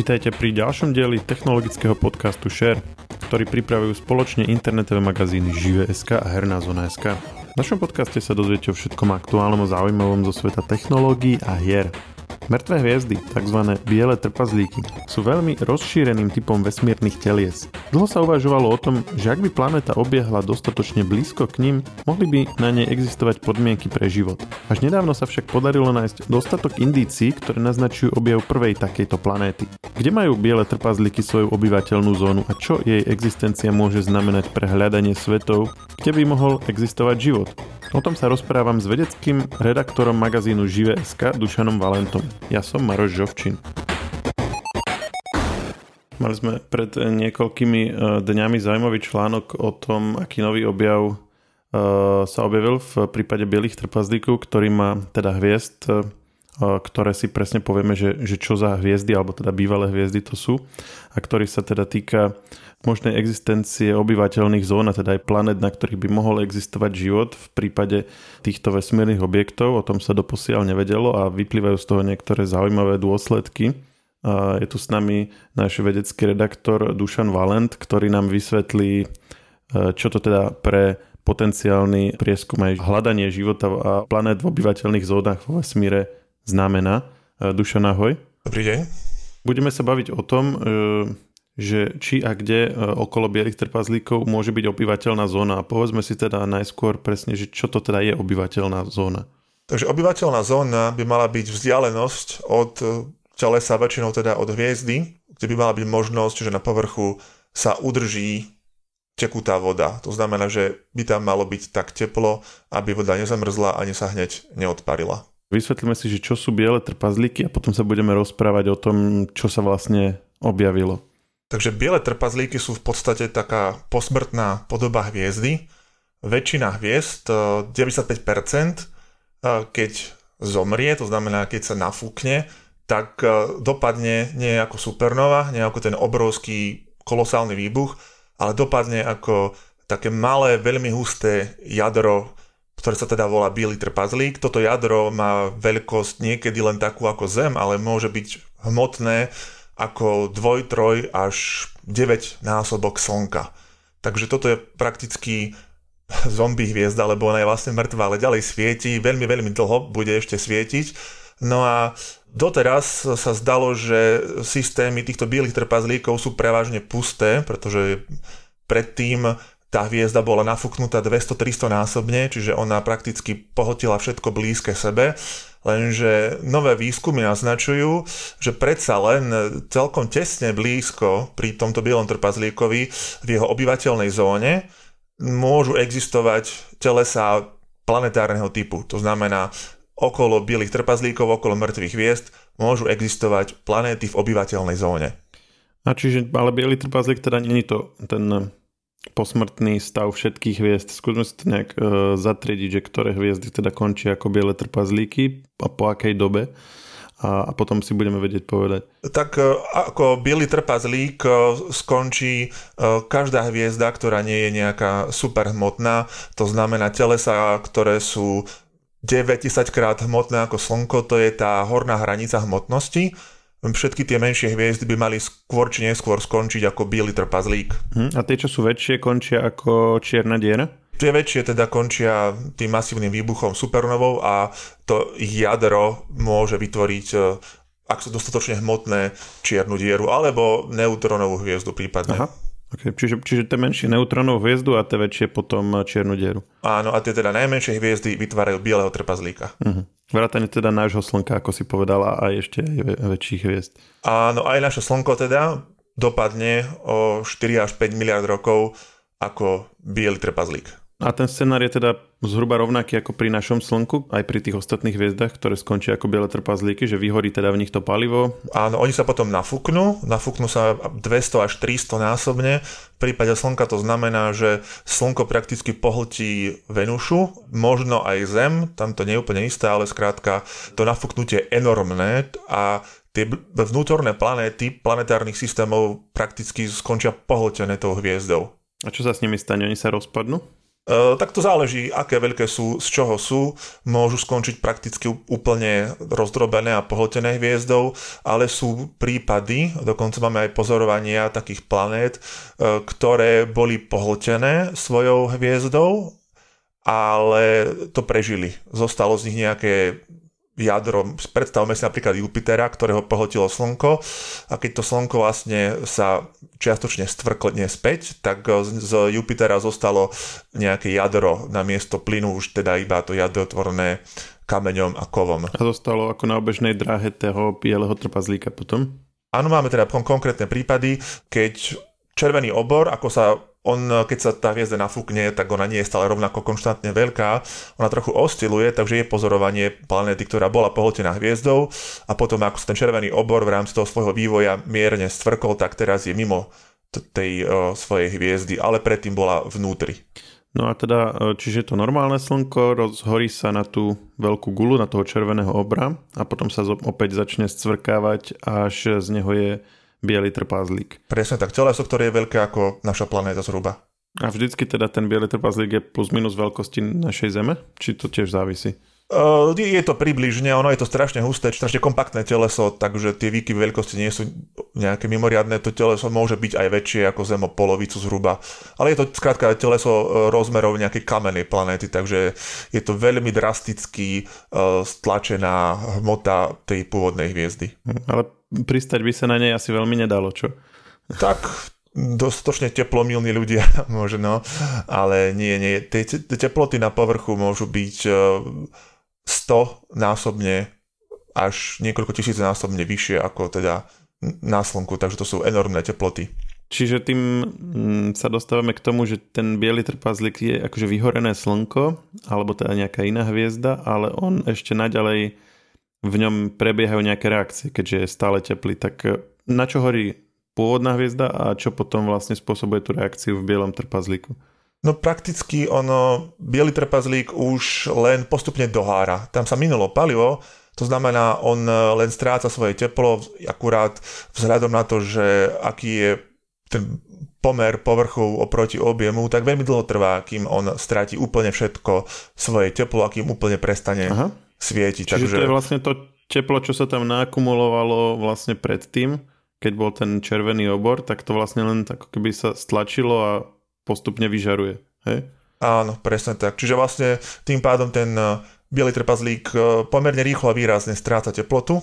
Vítajte pri ďalšom dieli technologického podcastu Share, ktorý pripravujú spoločne internetové magazíny Žive.sk a Herná zona.sk. V našom podcaste sa dozviete o všetkom aktuálnom a zaujímavom zo sveta technológií a hier. Mŕtve hviezdy, tzv. biele trpazlíky, sú veľmi rozšíreným typom vesmírnych telies. Dlho sa uvažovalo o tom, že ak by planéta obiehla dostatočne blízko k ním, mohli by na nej existovať podmienky pre život. Až nedávno sa však podarilo nájsť dostatok indícií, ktoré naznačujú objav prvej takejto planéty. Kde majú biele trpazlíky svoju obyvateľnú zónu a čo jej existencia môže znamenať pre hľadanie svetov, kde by mohol existovať život? O tom sa rozprávam s vedeckým redaktorom magazínu Žive.sk Dušanom Valentom. Ja som Maroš Žovčin. Mali sme pred niekoľkými e, dňami zaujímavý článok o tom, aký nový objav e, sa objavil v prípade bielých trpazdíkov, ktorý má teda hviezd, e, ktoré si presne povieme, že, že čo za hviezdy, alebo teda bývalé hviezdy to sú, a ktorý sa teda týka možnej existencie obyvateľných zón a teda aj planet, na ktorých by mohol existovať život v prípade týchto vesmírnych objektov. O tom sa doposiaľ nevedelo a vyplývajú z toho niektoré zaujímavé dôsledky. A je tu s nami náš vedecký redaktor Dušan Valent, ktorý nám vysvetlí, e, čo to teda pre potenciálny prieskum aj hľadanie života a planet v obyvateľných zónach vo vesmíre znamená. E, Dušan, ahoj. Dobrý deň. Budeme sa baviť o tom, e, že či a kde e, okolo bielých trpazlíkov môže byť obyvateľná zóna. A povedzme si teda najskôr presne, že čo to teda je obyvateľná zóna. Takže obyvateľná zóna by mala byť vzdialenosť od telesa, väčšinou teda od hviezdy, kde by mala byť možnosť, že na povrchu sa udrží tekutá voda. To znamená, že by tam malo byť tak teplo, aby voda nezamrzla ani sa hneď neodparila. Vysvetlíme si, že čo sú biele trpazlíky a potom sa budeme rozprávať o tom, čo sa vlastne objavilo. Takže biele trpazlíky sú v podstate taká posmrtná podoba hviezdy. Väčšina hviezd, 95%, eh, eh, keď zomrie, to znamená, keď sa nafúkne, tak eh, dopadne nie ako supernova, nie ako ten obrovský kolosálny výbuch, ale dopadne ako také malé, veľmi husté jadro, ktoré sa teda volá biely trpazlík. Toto jadro má veľkosť niekedy len takú ako Zem, ale môže byť hmotné ako 2, 3 až 9 násobok Slnka. Takže toto je prakticky zombie hviezda, lebo ona je vlastne mŕtva, ale ďalej svieti, veľmi, veľmi dlho bude ešte svietiť. No a doteraz sa zdalo, že systémy týchto bielých trpazlíkov sú prevažne pusté, pretože predtým tá hviezda bola nafúknutá 200-300 násobne, čiže ona prakticky pohotila všetko blízke sebe Lenže nové výskumy naznačujú, že predsa len celkom tesne blízko pri tomto bielom trpazlíkovi v jeho obyvateľnej zóne môžu existovať telesa planetárneho typu. To znamená, okolo bielých trpazlíkov, okolo mŕtvych hviezd môžu existovať planéty v obyvateľnej zóne. A čiže, ale bielý trpazlík teda není to ten posmrtný stav všetkých hviezd. Skúsme si to nejak uh, zatriediť, že ktoré hviezdy teda končia ako biele trpazlíky a po akej dobe a, a potom si budeme vedieť povedať. Tak uh, ako biely trpazlík uh, skončí uh, každá hviezda, ktorá nie je nejaká superhmotná, to znamená telesa, ktoré sú 90 krát hmotné ako Slnko, to je tá horná hranica hmotnosti všetky tie menšie hviezdy by mali skôr či neskôr skončiť ako biely trpazlík. Hm, a tie, čo sú väčšie, končia ako čierna diera? Tie väčšie teda končia tým masívnym výbuchom supernovou a to jadro môže vytvoriť e, ak sú dostatočne hmotné čiernu dieru alebo neutronovú hviezdu prípadne. Aha. Okay, čiže, čiže tie menšie neutronovú hviezdu a tie väčšie potom čiernu dieru. Áno, a tie teda najmenšie hviezdy vytvárajú bieleho trpazlíka. Uh-huh. Vrátane teda nášho slnka, ako si povedala, a ešte aj väčších hviezd. Áno, aj naše slnko teda dopadne o 4 až 5 miliard rokov ako biely trpazlík. A ten scenár je teda zhruba rovnaký ako pri našom Slnku, aj pri tých ostatných hviezdach, ktoré skončia ako biele trpazlíky, že vyhorí teda v nich to palivo. Áno, oni sa potom nafúknú, nafúknú sa 200 až 300 násobne. V prípade Slnka to znamená, že Slnko prakticky pohltí Venušu, možno aj Zem, tam to nie je úplne isté, ale skrátka to nafúknutie je enormné a tie vnútorné planéty planetárnych systémov prakticky skončia pohltené tou hviezdou. A čo sa s nimi stane? Oni sa rozpadnú? Tak to záleží, aké veľké sú, z čoho sú. Môžu skončiť prakticky úplne rozdrobené a pohltené hviezdou, ale sú prípady, dokonca máme aj pozorovania takých planét, e, ktoré boli pohltené svojou hviezdou, ale to prežili. Zostalo z nich nejaké jadro, predstavme si napríklad Jupitera, ktorého pohltilo Slnko a keď to Slnko vlastne sa čiastočne stvrkne späť, tak z Jupitera zostalo nejaké jadro na miesto plynu, už teda iba to jadro tvorené kameňom a kovom. A zostalo ako na obežnej dráhe toho bieleho trpazlíka potom? Áno, máme teda konkrétne prípady, keď červený obor, ako sa on, keď sa tá hviezda nafúkne, tak ona nie je stále rovnako konštantne veľká, ona trochu osciluje, takže je pozorovanie planéty, ktorá bola pohltená hviezdou a potom ako ten červený obor v rámci toho svojho vývoja mierne stvrkol, tak teraz je mimo tej o, svojej hviezdy, ale predtým bola vnútri. No a teda, čiže to normálne slnko rozhorí sa na tú veľkú gulu, na toho červeného obra a potom sa opäť začne scvrkávať, až z neho je biely trpázlík. Presne tak, teleso, ktoré je veľké ako naša planéta zhruba. A vždycky teda ten biely trpázlík je plus minus veľkosti našej Zeme? Či to tiež závisí? Uh, je to približne, ono je to strašne husté, strašne kompaktné teleso, takže tie výkyvy veľkosti nie sú nejaké mimoriadné, to teleso môže byť aj väčšie ako Zem o polovicu zhruba, ale je to skrátka teleso e, rozmerov nejakej kamenej planéty, takže je to veľmi drasticky uh, stlačená hmota tej pôvodnej hviezdy. Hm, ale pristať by sa na nej asi veľmi nedalo, čo? Tak, dostatočne teplomilní ľudia možno, ale nie, nie. Tie teploty na povrchu môžu byť 100 násobne až niekoľko tisíc násobne vyššie ako teda na slnku, takže to sú enormné teploty. Čiže tým mm, sa dostávame k tomu, že ten biely trpazlik je akože vyhorené slnko, alebo teda nejaká iná hviezda, ale on ešte naďalej v ňom prebiehajú nejaké reakcie, keďže je stále teplý. Tak e, na čo horí pôvodná hviezda a čo potom vlastne spôsobuje tú reakciu v bielom trpazlíku? No prakticky ono, biely trpazlík už len postupne dohára. Tam sa minulo palivo, to znamená, on e, len stráca svoje teplo, akurát vzhľadom na to, že aký je ten pomer povrchu oproti objemu, tak veľmi dlho trvá, kým on stráti úplne všetko svoje teplo a kým úplne prestane Aha. svietiť. Čiže Takže... to je vlastne to teplo, čo sa tam nakumulovalo vlastne predtým, keď bol ten červený obor, tak to vlastne len tak keby sa stlačilo a postupne vyžaruje. Hej? Áno, presne tak. Čiže vlastne tým pádom ten eh, biely trpazlík eh, pomerne rýchlo a výrazne stráca teplotu,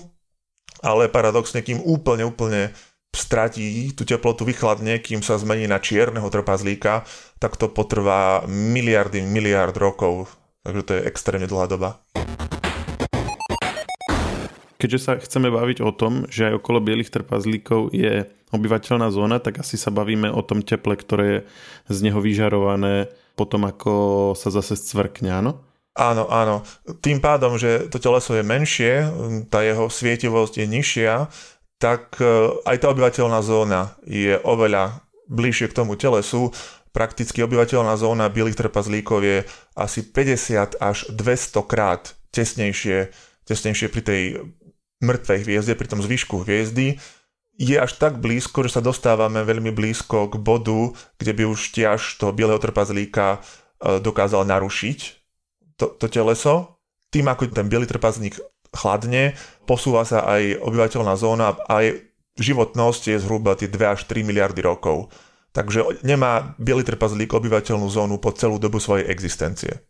ale paradoxne, kým úplne, úplne stratí tú teplotu, vychladne, kým sa zmení na čierneho trpazlíka, tak to potrvá miliardy, miliard rokov. Takže to je extrémne dlhá doba. Keďže sa chceme baviť o tom, že aj okolo bielých trpazlíkov je obyvateľná zóna, tak asi sa bavíme o tom teple, ktoré je z neho vyžarované potom, ako sa zase scvrkne, áno? Áno, áno. Tým pádom, že to teleso je menšie, tá jeho svietivosť je nižšia, tak e, aj tá obyvateľná zóna je oveľa bližšie k tomu telesu. Prakticky obyvateľná zóna bielých trpazlíkov je asi 50 až 200 krát tesnejšie, tesnejšie pri tej mŕtvej hviezde, pri tom zvyšku hviezdy, je až tak blízko, že sa dostávame veľmi blízko k bodu, kde by už tiaž toho bieleho trpazlíka e, dokázal narušiť to, to teleso. Tým, ako ten biely trpazlík chladne, posúva sa aj obyvateľná zóna a aj životnosť je zhruba tie 2 až 3 miliardy rokov. Takže nemá biely trpazlík obyvateľnú zónu po celú dobu svojej existencie.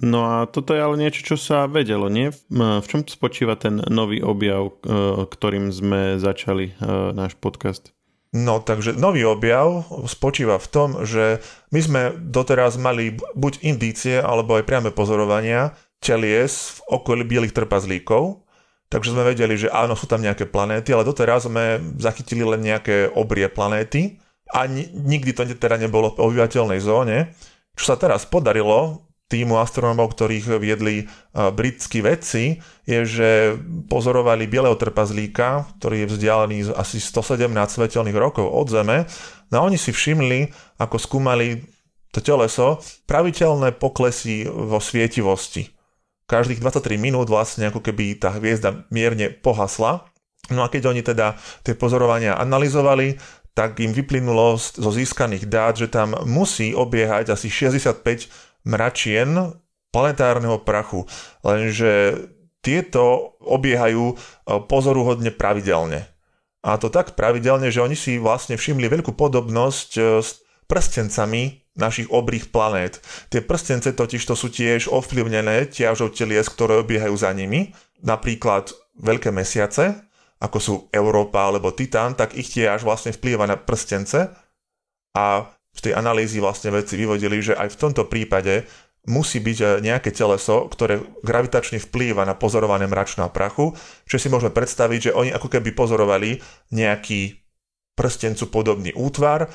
No a toto je ale niečo, čo sa vedelo, nie? V čom spočíva ten nový objav, e, ktorým sme začali e, náš podcast? No takže nový objav spočíva v tom, že my sme doteraz mali buď indície alebo aj priame pozorovania telies v okolí bielých trpazlíkov, takže sme vedeli, že áno, sú tam nejaké planéty, ale doteraz sme zachytili len nejaké obrie planéty a nikdy to teda nebolo v obyvateľnej zóne. Čo sa teraz podarilo, týmu astronómov, ktorých viedli britskí vedci, je, že pozorovali bieleho trpazlíka, ktorý je vzdialený asi 117 svetelných rokov od Zeme. No a oni si všimli, ako skúmali to teleso, praviteľné poklesy vo svietivosti. Každých 23 minút vlastne ako keby tá hviezda mierne pohasla. No a keď oni teda tie pozorovania analyzovali, tak im vyplynulo zo získaných dát, že tam musí obiehať asi 65 mračien planetárneho prachu, lenže tieto obiehajú e, pozoruhodne pravidelne. A to tak pravidelne, že oni si vlastne všimli veľkú podobnosť e, s prstencami našich obrých planét. Tie prstence totiž to sú tiež ovplyvnené ťažou telies, ktoré obiehajú za nimi. Napríklad veľké mesiace, ako sú Európa alebo Titán, tak ich tiež vlastne vplýva na prstence a z tej analýzy vlastne vedci vyvodili, že aj v tomto prípade musí byť e, nejaké teleso, ktoré gravitačne vplýva na pozorované mračno a prachu, čo si môžeme predstaviť, že oni ako keby pozorovali nejaký prstencu podobný útvar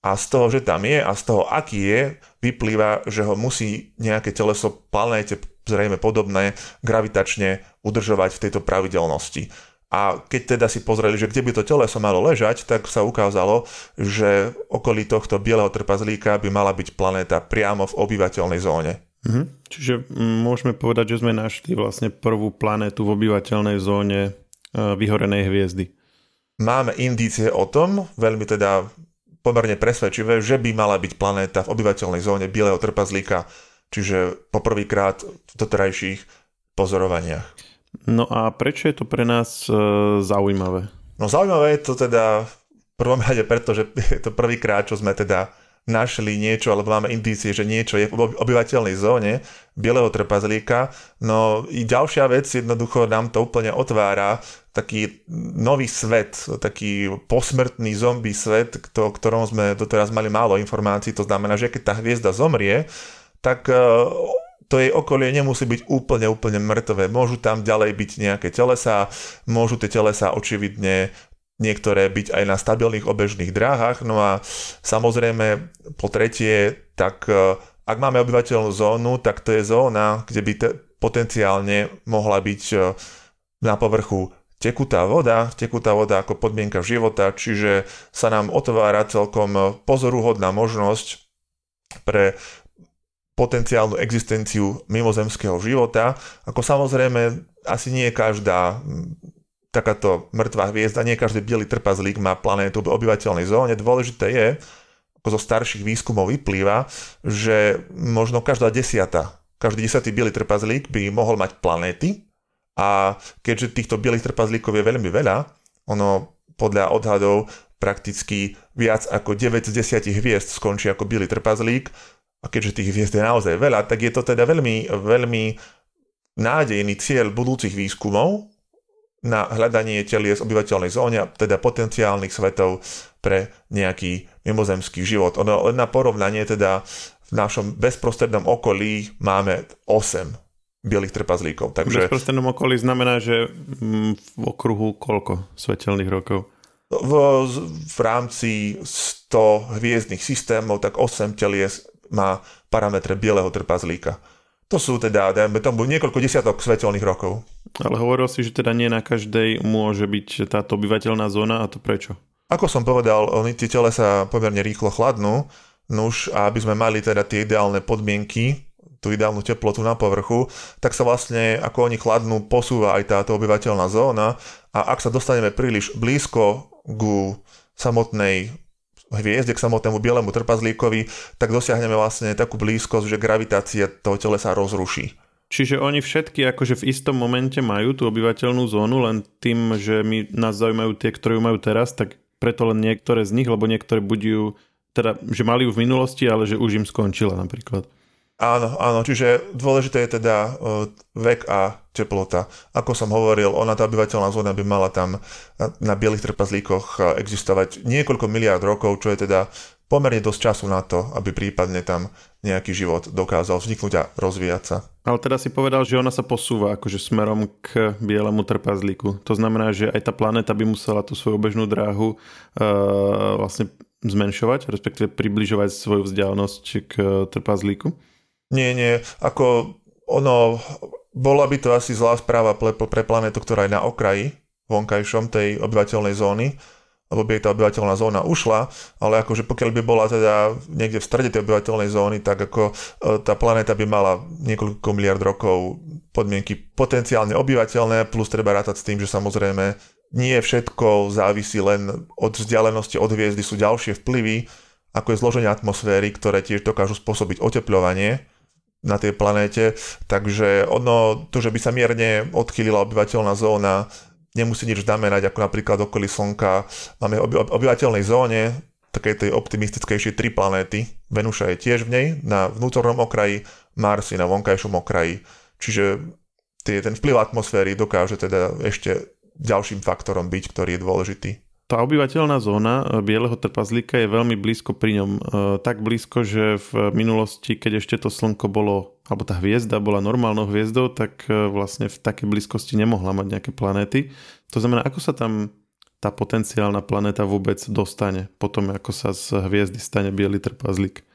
a z toho, že tam je a z toho, aký je, vyplýva, že ho musí nejaké teleso planéte zrejme podobné gravitačne udržovať v tejto pravidelnosti. A keď teda si pozreli, že kde by to teleso malo ležať, tak sa ukázalo, že okolí tohto bieleho trpazlíka by mala byť planéta priamo v obyvateľnej zóne. Mhm. Čiže môžeme povedať, že sme našli vlastne prvú planétu v obyvateľnej zóne e, vyhorenej hviezdy. Máme indície o tom, veľmi teda pomerne presvedčivé, že by mala byť planéta v obyvateľnej zóne bieleho trpazlíka, čiže poprvýkrát v doterajších pozorovaniach. No a prečo je to pre nás e, zaujímavé? No zaujímavé je to teda v prvom rade preto, že je to prvýkrát, čo sme teda našli niečo, alebo máme indície, že niečo je v obyvateľnej zóne bieleho trpazlíka. No i ďalšia vec, jednoducho nám to úplne otvára taký nový svet, taký posmrtný zombie svet, o ktorom sme doteraz mali málo informácií. To znamená, že keď tá hviezda zomrie, tak e, to jej okolie nemusí byť úplne, úplne mŕtve. Môžu tam ďalej byť nejaké telesa, môžu tie telesa očividne niektoré byť aj na stabilných obežných dráhach. No a samozrejme po tretie, tak e, ak máme obyvateľnú zónu, tak to je zóna, kde by te, potenciálne mohla byť e, na povrchu tekutá voda, tekutá voda ako podmienka života, čiže sa nám otvára celkom pozoruhodná možnosť pre potenciálnu existenciu mimozemského života, ako samozrejme asi nie každá takáto mŕtvá hviezda, nie každý biely trpazlík má planétu v obyvateľnej zóne. Dôležité je, ako zo starších výskumov vyplýva, že možno každá desiata, každý desiatý biely trpazlík by mohol mať planéty a keďže týchto bielých trpazlíkov je veľmi veľa, ono podľa odhadov prakticky viac ako 9 z 10 hviezd skončí ako biely trpazlík, a keďže tých hviezd je naozaj veľa, tak je to teda veľmi, veľmi nádejný cieľ budúcich výskumov na hľadanie telies obyvateľnej zóne, teda potenciálnych svetov pre nejaký mimozemský život. Ono len na porovnanie teda v našom bezprostrednom okolí máme 8 bielých trpazlíkov. Takže... V bezprostrednom okolí znamená, že mm, v okruhu koľko svetelných rokov? V, v rámci 100 hviezdnych systémov, tak 8 telies má parametre bieleho trpazlíka. To sú teda, dajme tomu, niekoľko desiatok svetelných rokov. Ale hovoril si, že teda nie na každej môže byť táto obyvateľná zóna a to prečo? Ako som povedal, oni tie tele sa pomerne rýchlo chladnú, nuž a aby sme mali teda tie ideálne podmienky, tú ideálnu teplotu na povrchu, tak sa vlastne, ako oni chladnú, posúva aj táto obyvateľná zóna a ak sa dostaneme príliš blízko ku samotnej hviezde k samotnému bielemu trpazlíkovi, tak dosiahneme vlastne takú blízkosť, že gravitácia toho telesa rozruší. Čiže oni všetky akože v istom momente majú tú obyvateľnú zónu, len tým, že my nás zaujímajú tie, ktoré ju majú teraz, tak preto len niektoré z nich, lebo niektoré budú, teda, že mali ju v minulosti, ale že už im skončila napríklad. Áno, áno, čiže dôležité je teda uh, vek a teplota. Ako som hovoril, ona tá obyvateľná zóna by mala tam na, na bielých trpazlíkoch uh, existovať niekoľko miliard rokov, čo je teda pomerne dosť času na to, aby prípadne tam nejaký život dokázal vzniknúť a rozvíjať sa. Ale teda si povedal, že ona sa posúva akože smerom k bielemu trpazlíku. To znamená, že aj tá planéta by musela tú svoju bežnú dráhu uh, vlastne zmenšovať, respektíve približovať svoju vzdialenosť k trpazlíku. Nie, nie, ako ono, bola by to asi zlá správa pre, pre planetu, ktorá je na okraji vonkajšom tej obyvateľnej zóny, lebo by jej tá obyvateľná zóna ušla, ale akože pokiaľ by bola teda niekde v strede tej obyvateľnej zóny, tak ako e, tá planéta by mala niekoľko miliard rokov podmienky potenciálne obyvateľné, plus treba rátať s tým, že samozrejme nie všetko závisí len od vzdialenosti od hviezdy, sú ďalšie vplyvy, ako je zloženie atmosféry, ktoré tiež dokážu spôsobiť oteplovanie na tej planéte, takže ono, to, že by sa mierne odchýlila obyvateľná zóna, nemusí nič znamenať, ako napríklad okolí Slnka. Máme oby, obyvateľnej zóne, takej tej optimistickejšej tri planéty. Venuša je tiež v nej, na vnútornom okraji, Mars je na vonkajšom okraji. Čiže tie, ten vplyv atmosféry dokáže teda ešte ďalším faktorom byť, ktorý je dôležitý. Tá obyvateľná zóna e, bieleho trpazlíka je veľmi blízko pri ňom. E, tak blízko, že v minulosti, keď ešte to slnko bolo, alebo tá hviezda bola normálnou hviezdou, tak e, vlastne v takej blízkosti nemohla mať nejaké planéty. To znamená, ako sa tam tá potenciálna planéta vôbec dostane potom, ako sa z hviezdy stane biely trpazlík?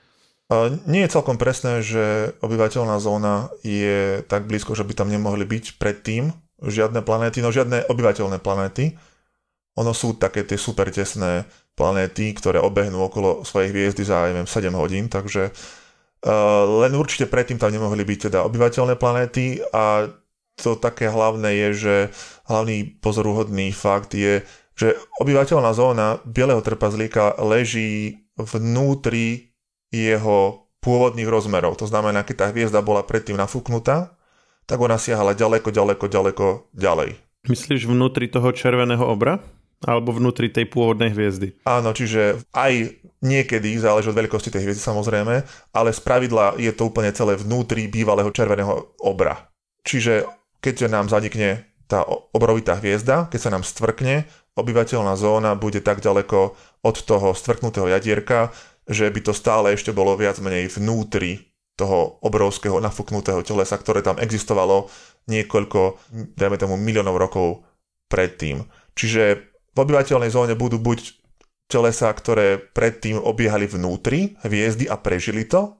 Nie je celkom presné, že obyvateľná zóna je tak blízko, že by tam nemohli byť predtým žiadne planéty, no žiadne obyvateľné planéty. Ono sú také tie super tesné planéty, ktoré obehnú okolo svojej hviezdy za, neviem, 7 hodín, takže uh, len určite predtým tam nemohli byť teda obyvateľné planéty a to také hlavné je, že hlavný pozoruhodný fakt je, že obyvateľná zóna Bieleho trpazlíka leží vnútri jeho pôvodných rozmerov. To znamená, keď tá hviezda bola predtým nafúknutá, tak ona siahala ďaleko, ďaleko, ďaleko ďalej. Myslíš vnútri toho červeného obra? Alebo vnútri tej pôvodnej hviezdy. Áno, čiže aj niekedy záleží od veľkosti tej hviezdy samozrejme, ale z pravidla je to úplne celé vnútri bývalého červeného obra. Čiže keď nám zanikne tá obrovitá hviezda, keď sa nám stvrkne, obyvateľná zóna bude tak ďaleko od toho stvrknutého jadierka, že by to stále ešte bolo viac menej vnútri toho obrovského nafúknutého telesa, ktoré tam existovalo niekoľko, dajme tomu, miliónov rokov predtým. Čiže v obyvateľnej zóne budú buď telesa, ktoré predtým obiehali vnútri hviezdy a prežili to.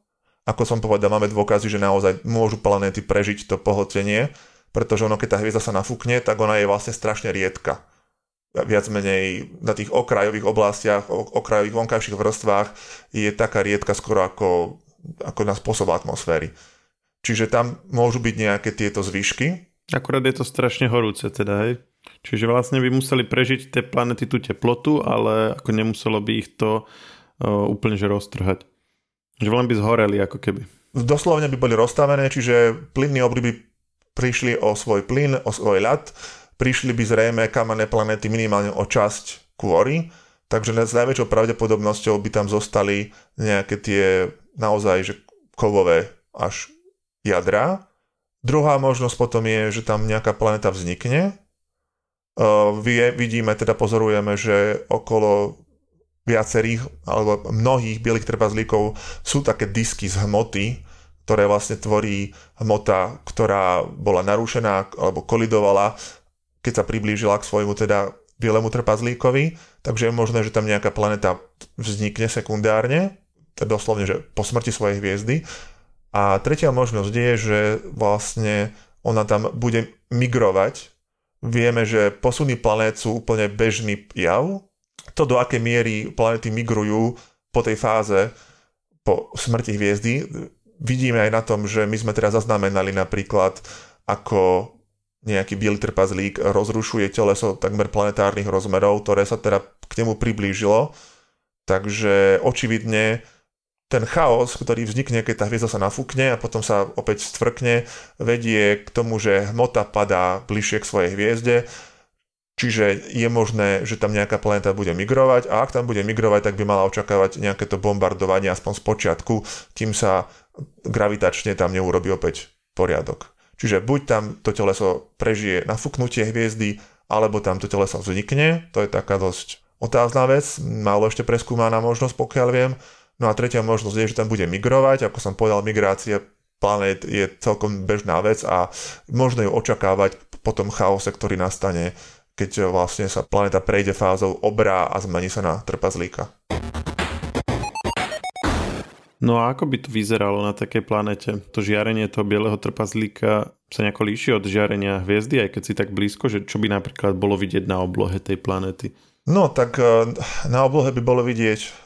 Ako som povedal, máme dôkazy, že naozaj môžu planéty prežiť to pohltenie, pretože ono, keď tá hviezda sa nafúkne, tak ona je vlastne strašne riedka. Viac menej na tých okrajových oblastiach, okrajových vonkajších vrstvách je taká riedka skoro ako, ako na spôsob atmosféry. Čiže tam môžu byť nejaké tieto zvyšky. Akurát je to strašne horúce teda, hej? Čiže vlastne by museli prežiť tie planety tú teplotu, ale ako nemuselo by ich to uh, úplne že roztrhať. Že len by zhoreli ako keby. Doslovne by boli rozstavené, čiže plynní obry by prišli o svoj plyn, o svoj ľad, prišli by zrejme kamenné planety minimálne o časť kôry, takže s najväčšou pravdepodobnosťou by tam zostali nejaké tie naozaj že kovové až jadra. Druhá možnosť potom je, že tam nejaká planéta vznikne, vidíme, teda pozorujeme, že okolo viacerých alebo mnohých bielých trpazlíkov sú také disky z hmoty, ktoré vlastne tvorí hmota, ktorá bola narušená alebo kolidovala, keď sa priblížila k svojmu teda bielemu trpazlíkovi, takže je možné, že tam nejaká planeta vznikne sekundárne, teda doslovne, že po smrti svojej hviezdy. A tretia možnosť je, že vlastne ona tam bude migrovať Vieme, že posuny planét sú úplne bežný jav. To, do akej miery planéty migrujú po tej fáze, po smrti hviezdy, vidíme aj na tom, že my sme teraz zaznamenali napríklad, ako nejaký biely trpazlík rozrušuje teleso takmer planetárnych rozmerov, ktoré sa teda k nemu priblížilo. Takže očividne ten chaos, ktorý vznikne, keď tá hviezda sa nafúkne a potom sa opäť stvrkne, vedie k tomu, že hmota padá bližšie k svojej hviezde, čiže je možné, že tam nejaká planéta bude migrovať a ak tam bude migrovať, tak by mala očakávať nejaké to bombardovanie aspoň z počiatku, kým sa gravitačne tam neurobi opäť poriadok. Čiže buď tam to teleso prežije nafúknutie hviezdy, alebo tam to teleso vznikne, to je taká dosť otázna vec, málo ešte preskúmaná možnosť, pokiaľ viem, No a tretia možnosť je, že tam bude migrovať, ako som povedal, migrácia planét je celkom bežná vec a možno ju očakávať po tom chaose, ktorý nastane, keď vlastne sa planéta prejde fázou obrá a zmení sa na trpazlíka. No a ako by to vyzeralo na takej planete? To žiarenie toho bieleho trpazlíka sa nejako líši od žiarenia hviezdy, aj keď si tak blízko, že čo by napríklad bolo vidieť na oblohe tej planety? No tak eh, na oblohe by bolo vidieť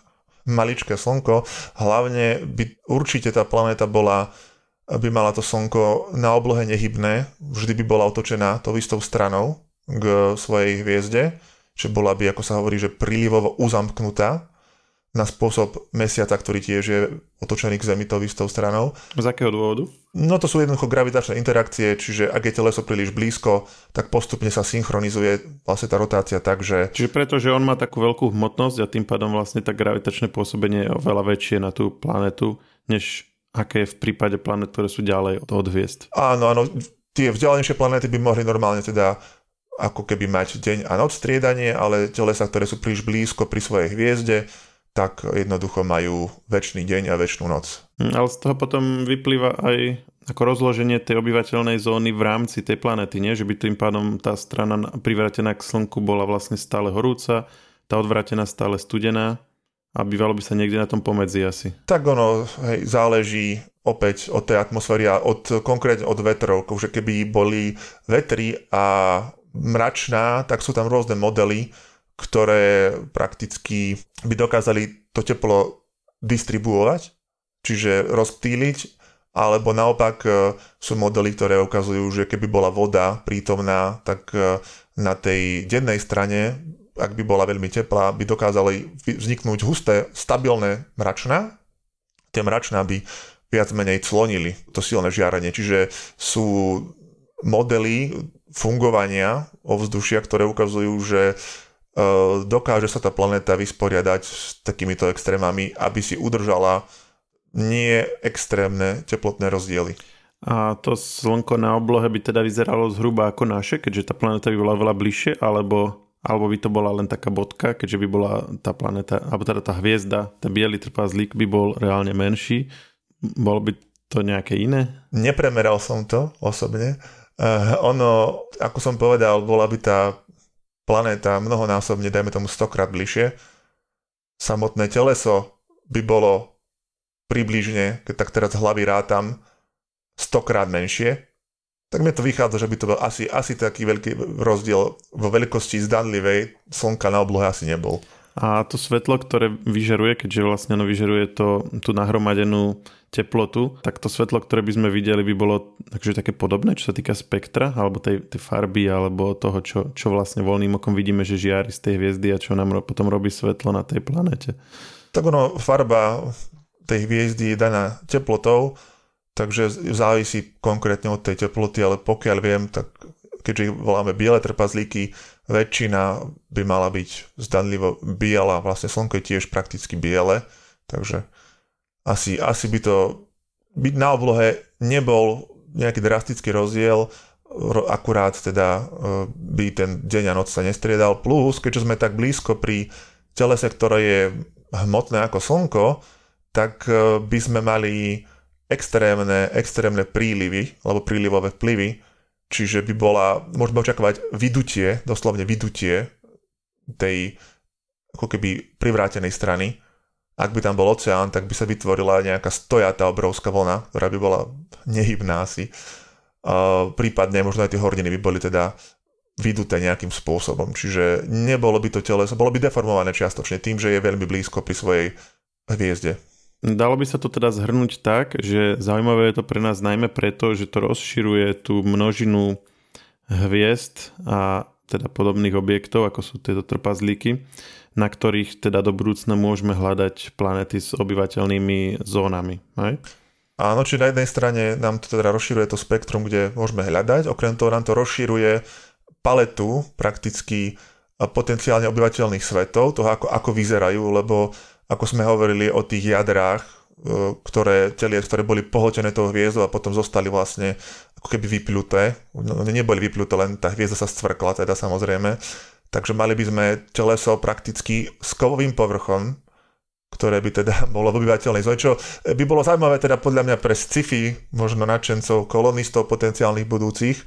maličké slnko. Hlavne by určite tá planéta bola by mala to slnko na oblohe nehybné, vždy by bola otočená tou istou stranou k svojej hviezde, že bola by, ako sa hovorí, že prílivovo uzamknutá. Na spôsob mesiaca, ktorý tiež je otočený k Zemi tou istou stranou. Z akého dôvodu? No to sú jednoducho gravitačné interakcie, čiže ak je teleso príliš blízko, tak postupne sa synchronizuje vlastne tá rotácia tak, že... Čiže preto, že on má takú veľkú hmotnosť a tým pádom vlastne tak gravitačné pôsobenie je oveľa väčšie na tú planetu, než aké je v prípade planet, ktoré sú ďalej od hviezd. Áno, áno, tie vzdialenejšie planéty by mohli normálne teda ako keby mať deň a noc striedanie, ale telesa, ktoré sú príliš blízko pri svojej hviezde, tak jednoducho majú väčší deň a väčšinu noc. Hm, ale z toho potom vyplýva aj ako rozloženie tej obyvateľnej zóny v rámci tej planety, nie? Že by tým pádom tá strana privratená k Slnku bola vlastne stále horúca, tá odvratená stále studená a bývalo by sa niekde na tom pomedzi asi. Tak ono hej, záleží opäť od tej atmosféry a od, konkrétne od vetrov, že keby boli vetry a mračná, tak sú tam rôzne modely, ktoré prakticky by dokázali to teplo distribuovať, čiže rozptýliť, alebo naopak e, sú modely, ktoré ukazujú, že keby bola voda prítomná, tak e, na tej dennej strane ak by bola veľmi teplá, by dokázali vzniknúť husté, stabilné mračná. Tie mračná by viac menej clonili to silné žiarenie. Čiže sú modely fungovania ovzdušia, ktoré ukazujú, že dokáže sa tá planéta vysporiadať s takýmito extrémami, aby si udržala nie extrémne teplotné rozdiely. A to slnko na oblohe by teda vyzeralo zhruba ako naše, keďže tá planéta by bola veľa bližšie, alebo alebo by to bola len taká bodka, keďže by bola tá planeta, alebo teda tá hviezda, ten biely trpazlík by bol reálne menší. Bolo by to nejaké iné? Nepremeral som to osobne. Uh, ono, ako som povedal, bola by tá planéta mnohonásobne, dajme tomu stokrát bližšie. Samotné teleso by bolo približne, keď tak teraz hlavy rátam, stokrát menšie tak mi to vychádza, že by to bol asi, asi taký veľký rozdiel vo veľkosti zdanlivej slnka na oblohe asi nebol. A to svetlo, ktoré vyžeruje, keďže vlastne ono vyžeruje to, tú nahromadenú teplotu, tak to svetlo, ktoré by sme videli, by bolo takže také podobné, čo sa týka spektra, alebo tej, tej farby, alebo toho, čo, čo vlastne voľným okom vidíme, že žiari z tej hviezdy a čo nám potom robí svetlo na tej planete. Tak ono, farba tej hviezdy je daná teplotou, takže závisí konkrétne od tej teploty, ale pokiaľ viem, tak keďže voláme biele trpazlíky, väčšina by mala byť zdanlivo biela, vlastne slnko je tiež prakticky biele, takže asi, asi by to byť na oblohe nebol nejaký drastický rozdiel, akurát teda e, by ten deň a noc sa nestriedal, plus keďže sme tak blízko pri telese, ktoré je hmotné ako slnko, tak e, by sme mali extrémne, extrémne prílivy, alebo prílivové vplyvy, čiže by bola, môžeme očakávať vydutie, doslovne vydutie tej ako keby privrátenej strany. Ak by tam bol oceán, tak by sa vytvorila nejaká stojatá obrovská vlna, ktorá by bola nehybná asi. Uh, prípadne možno aj tie horniny by boli teda vyduté nejakým spôsobom. Čiže nebolo by to teleso, bolo by deformované čiastočne tým, že je veľmi blízko pri svojej hviezde. Dalo by sa to teda zhrnúť tak, že zaujímavé je to pre nás najmä preto, že to rozširuje tú množinu hviezd a teda podobných objektov, ako sú tieto trpazlíky, na ktorých teda do budúcna môžeme hľadať planety s obyvateľnými zónami. Hej? Áno, či na jednej strane nám to teda rozširuje to spektrum, kde môžeme hľadať, okrem toho nám to rozširuje paletu prakticky potenciálne obyvateľných svetov, toho ako, ako vyzerajú, lebo ako sme hovorili o tých jadrách, e, ktoré, telie, ktoré boli pohltené tou hviezdou a potom zostali vlastne ako keby vypľuté. No, neboli vypľuté, len tá hviezda sa stvrkla teda samozrejme. Takže mali by sme teleso prakticky s kovovým povrchom, ktoré by teda bolo v obyvateľnej zóne, čo by bolo zaujímavé teda podľa mňa pre sci-fi, možno nadšencov, kolonistov potenciálnych budúcich,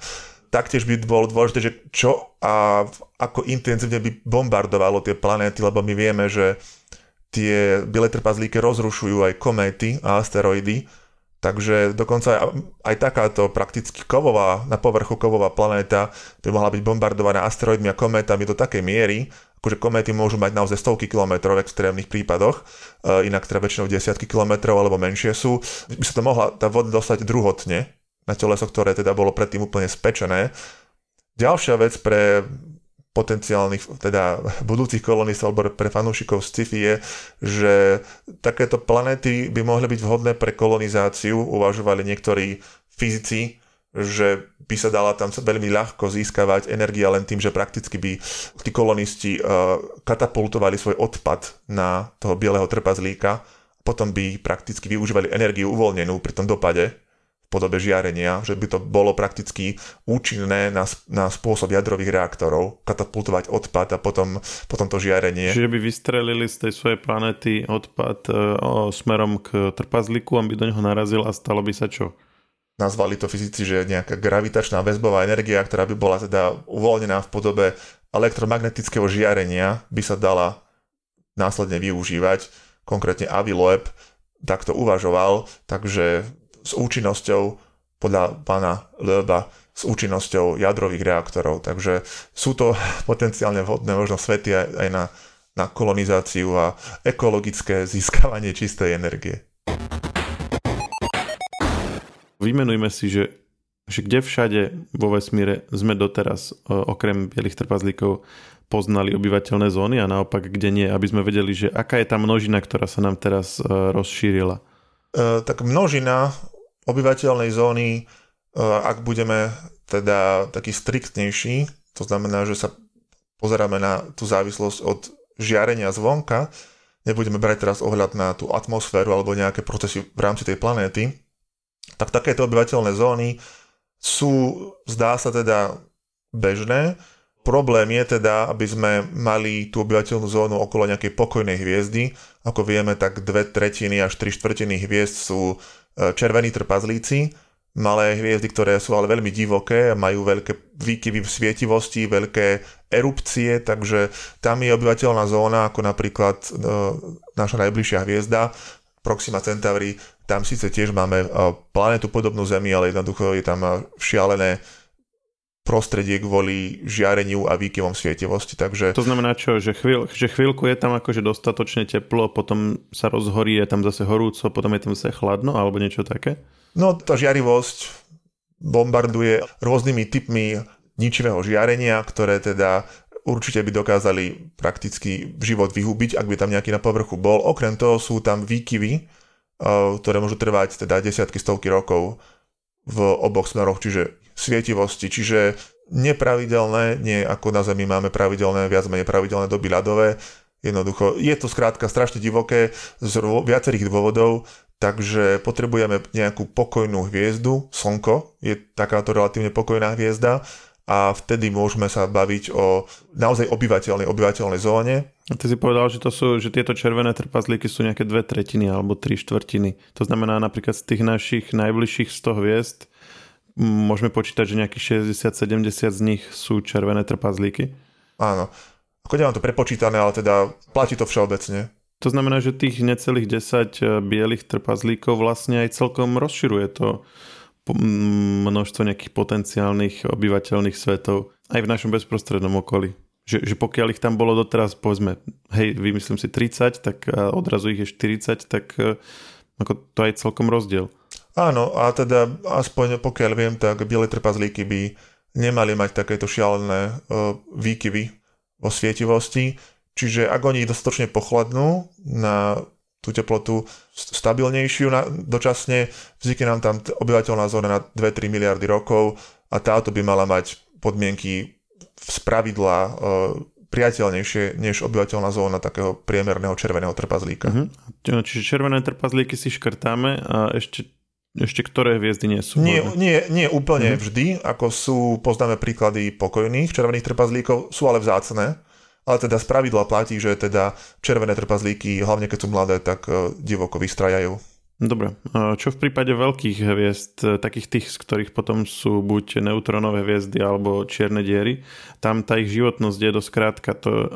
taktiež by bolo dôležité, že čo a ako intenzívne by bombardovalo tie planéty, lebo my vieme, že tie biele trpazlíky rozrušujú aj kométy a asteroidy, takže dokonca aj takáto prakticky kovová, na povrchu kovová planéta by mohla byť bombardovaná asteroidmi a kométami do takej miery, akože kométy môžu mať naozaj stovky kilometrov v extrémnych prípadoch, e, inak teda väčšinou desiatky kilometrov alebo menšie sú, by sa to mohla tá voda dostať druhotne na teleso, ktoré teda bolo predtým úplne spečené. Ďalšia vec pre potenciálnych, teda budúcich kolonistov alebo pre fanúšikov sci-fi je, že takéto planéty by mohli byť vhodné pre kolonizáciu, uvažovali niektorí fyzici, že by sa dala tam veľmi ľahko získavať energia len tým, že prakticky by tí kolonisti uh, katapultovali svoj odpad na toho bieleho trpazlíka, potom by prakticky využívali energiu uvoľnenú pri tom dopade podobe žiarenia, že by to bolo prakticky účinné na, na spôsob jadrových reaktorov, katapultovať odpad a potom, potom to žiarenie. Čiže by vystrelili z tej svojej planety odpad e, o, smerom k trpazliku, aby do neho narazil a stalo by sa čo? Nazvali to fyzici, že nejaká gravitačná väzbová energia, ktorá by bola teda uvoľnená v podobe elektromagnetického žiarenia, by sa dala následne využívať. Konkrétne Avi Loeb takto uvažoval, takže s účinnosťou podľa pána Löba s účinnosťou jadrových reaktorov. Takže sú to potenciálne vhodné možno svety aj, aj na, na kolonizáciu a ekologické získavanie čistej energie. Vymenujme si, že, že kde všade vo vesmíre sme doteraz okrem bielých trpazlíkov poznali obyvateľné zóny a naopak kde nie, aby sme vedeli, že aká je tá množina, ktorá sa nám teraz rozšírila. E, tak množina obyvateľnej zóny, e, ak budeme teda taký striktnejší, to znamená, že sa pozeráme na tú závislosť od žiarenia zvonka, nebudeme brať teraz ohľad na tú atmosféru alebo nejaké procesy v rámci tej planéty, tak takéto obyvateľné zóny sú, zdá sa teda, bežné. Problém je teda, aby sme mali tú obyvateľnú zónu okolo nejakej pokojnej hviezdy. Ako vieme, tak dve tretiny až tri štvrtiny hviezd sú E, červení trpazlíci, malé hviezdy, ktoré sú ale veľmi divoké majú veľké výkyvy v svietivosti, veľké erupcie, takže tam je obyvateľná zóna, ako napríklad e, naša najbližšia hviezda, Proxima Centauri, tam síce tiež máme e, planetu podobnú Zemi, ale jednoducho je tam šialené prostredie kvôli žiareniu a výkyvom svietivosti. Takže... To znamená čo, že, chvíľ, že chvíľku je tam akože dostatočne teplo, potom sa rozhorí, je tam zase horúco, potom je tam zase chladno alebo niečo také? No tá žiarivosť bombarduje rôznymi typmi ničivého žiarenia, ktoré teda určite by dokázali prakticky život vyhubiť, ak by tam nejaký na povrchu bol. Okrem toho sú tam výkyvy, eh, ktoré môžu trvať teda desiatky, stovky rokov v oboch smeroch, čiže svietivosti, čiže nepravidelné, nie ako na Zemi máme pravidelné, viac menej pravidelné doby ľadové, jednoducho je to skrátka strašne divoké z viacerých dôvodov, takže potrebujeme nejakú pokojnú hviezdu, Slnko je takáto relatívne pokojná hviezda a vtedy môžeme sa baviť o naozaj obyvateľnej, obyvateľnej zóne. A ty si povedal, že, to sú, že tieto červené trpazlíky sú nejaké dve tretiny alebo tri štvrtiny. To znamená napríklad z tých našich najbližších 100 hviezd môžeme počítať, že nejakých 60-70 z nich sú červené trpazlíky? Áno. Ako nemám to prepočítané, ale teda platí to všeobecne. To znamená, že tých necelých 10 eh, bielých trpazlíkov vlastne aj celkom rozširuje to množstvo nejakých potenciálnych obyvateľných svetov aj v našom bezprostrednom okolí. Že, že pokiaľ ich tam bolo doteraz, povedzme, hej, vymyslím si 30, tak odrazu ich je 40, tak eh, ako to aj celkom rozdiel. Áno, a teda aspoň pokiaľ viem, tak biele trpazlíky by nemali mať takéto šialené uh, výkyvy vo svietivosti, čiže ak oni dostatočne pochladnú na tú teplotu stabilnejšiu na, dočasne, vznikne nám tam obyvateľná zóna na 2-3 miliardy rokov a táto by mala mať podmienky z pravidla uh, priateľnejšie než obyvateľná zóna takého priemerného červeného trpazlíka. Uh-huh. Čiže červené trpazlíky si škrtáme a ešte ešte ktoré hviezdy nie sú? Nie, nie, nie úplne mm-hmm. vždy, ako sú, poznáme príklady pokojných červených trpazlíkov, sú ale vzácne. Ale teda z pravidla platí, že teda červené trpazlíky, hlavne keď sú mladé, tak uh, divoko vystrajajú. Dobre. Čo v prípade veľkých hviezd, e, takých tých, z ktorých potom sú buď neutronové hviezdy alebo čierne diery, tam tá ich životnosť je dosť krátka. To, e,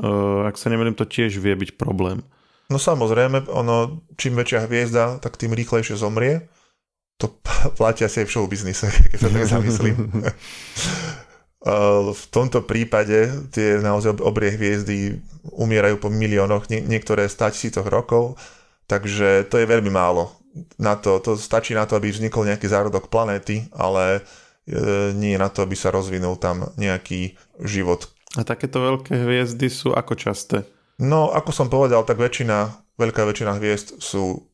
ak sa nemením, to tiež vie byť problém. No samozrejme, ono, čím väčšia hviezda, tak tým rýchlejšie zomrie to platí asi aj v showbiznise, keď sa tak zamyslím. v tomto prípade tie naozaj obrie hviezdy umierajú po miliónoch, nie, niektoré 100 tisícoch rokov, takže to je veľmi málo. Na to, to stačí na to, aby vznikol nejaký zárodok planéty, ale e, nie na to, aby sa rozvinul tam nejaký život. A takéto veľké hviezdy sú ako časté? No, ako som povedal, tak väčšina, veľká väčšina hviezd sú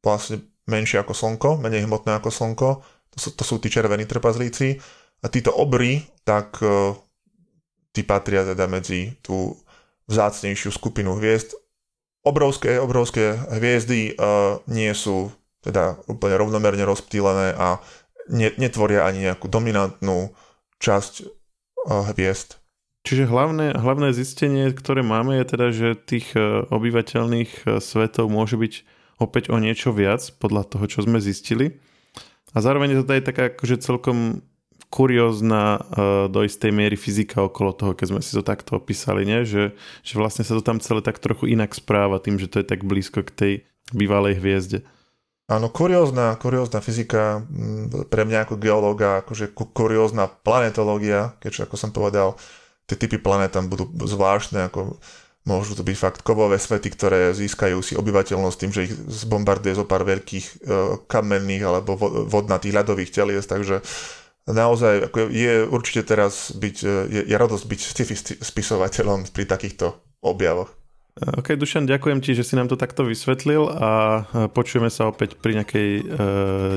vlastne menšie ako Slnko, menej hmotné ako Slnko. To sú, to sú tí červení trpazlíci. A títo obry, tak uh, tí patria teda medzi tú vzácnejšiu skupinu hviezd. Obrovské, obrovské hviezdy uh, nie sú teda úplne rovnomerne rozptýlené a netvoria ani nejakú dominantnú časť uh, hviezd. Čiže hlavné, hlavné zistenie, ktoré máme, je teda, že tých obyvateľných svetov môže byť opäť o niečo viac podľa toho, čo sme zistili. A zároveň je to aj taká akože celkom kuriózna uh, do istej miery fyzika okolo toho, keď sme si to takto opísali, nie? Že, že vlastne sa to tam celé tak trochu inak správa tým, že to je tak blízko k tej bývalej hviezde. Áno, kuriózna, kuriózna fyzika mm, pre mňa ako geológa, akože kuriózna planetológia, keďže ako som povedal, tie typy planét tam budú zvláštne, ako môžu to byť fakt kovové svety, ktoré získajú si obyvateľnosť tým, že ich zbombarduje zo pár veľkých e, kamenných alebo vodnatých ľadových telies, takže naozaj ako je určite teraz byť, e, je, je radosť byť sci-fi spisovateľom pri takýchto objavoch. OK, Dušan, ďakujem ti, že si nám to takto vysvetlil a počujeme sa opäť pri nejakej e,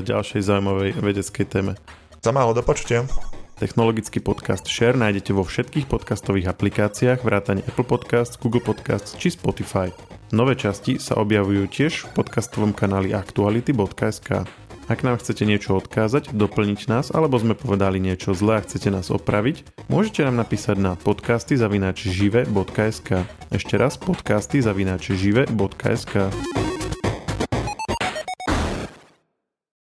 ďalšej zaujímavej vedeckej téme. Za málo, do počutia. Technologický podcast Share nájdete vo všetkých podcastových aplikáciách vrátane Apple Podcasts, Google Podcasts či Spotify. Nové časti sa objavujú tiež v podcastovom kanáli aktuality.sk. Ak nám chcete niečo odkázať, doplniť nás, alebo sme povedali niečo zlé a chcete nás opraviť, môžete nám napísať na podcasty zavináč žive.sk. Ešte raz podcasty zavináč žive.sk.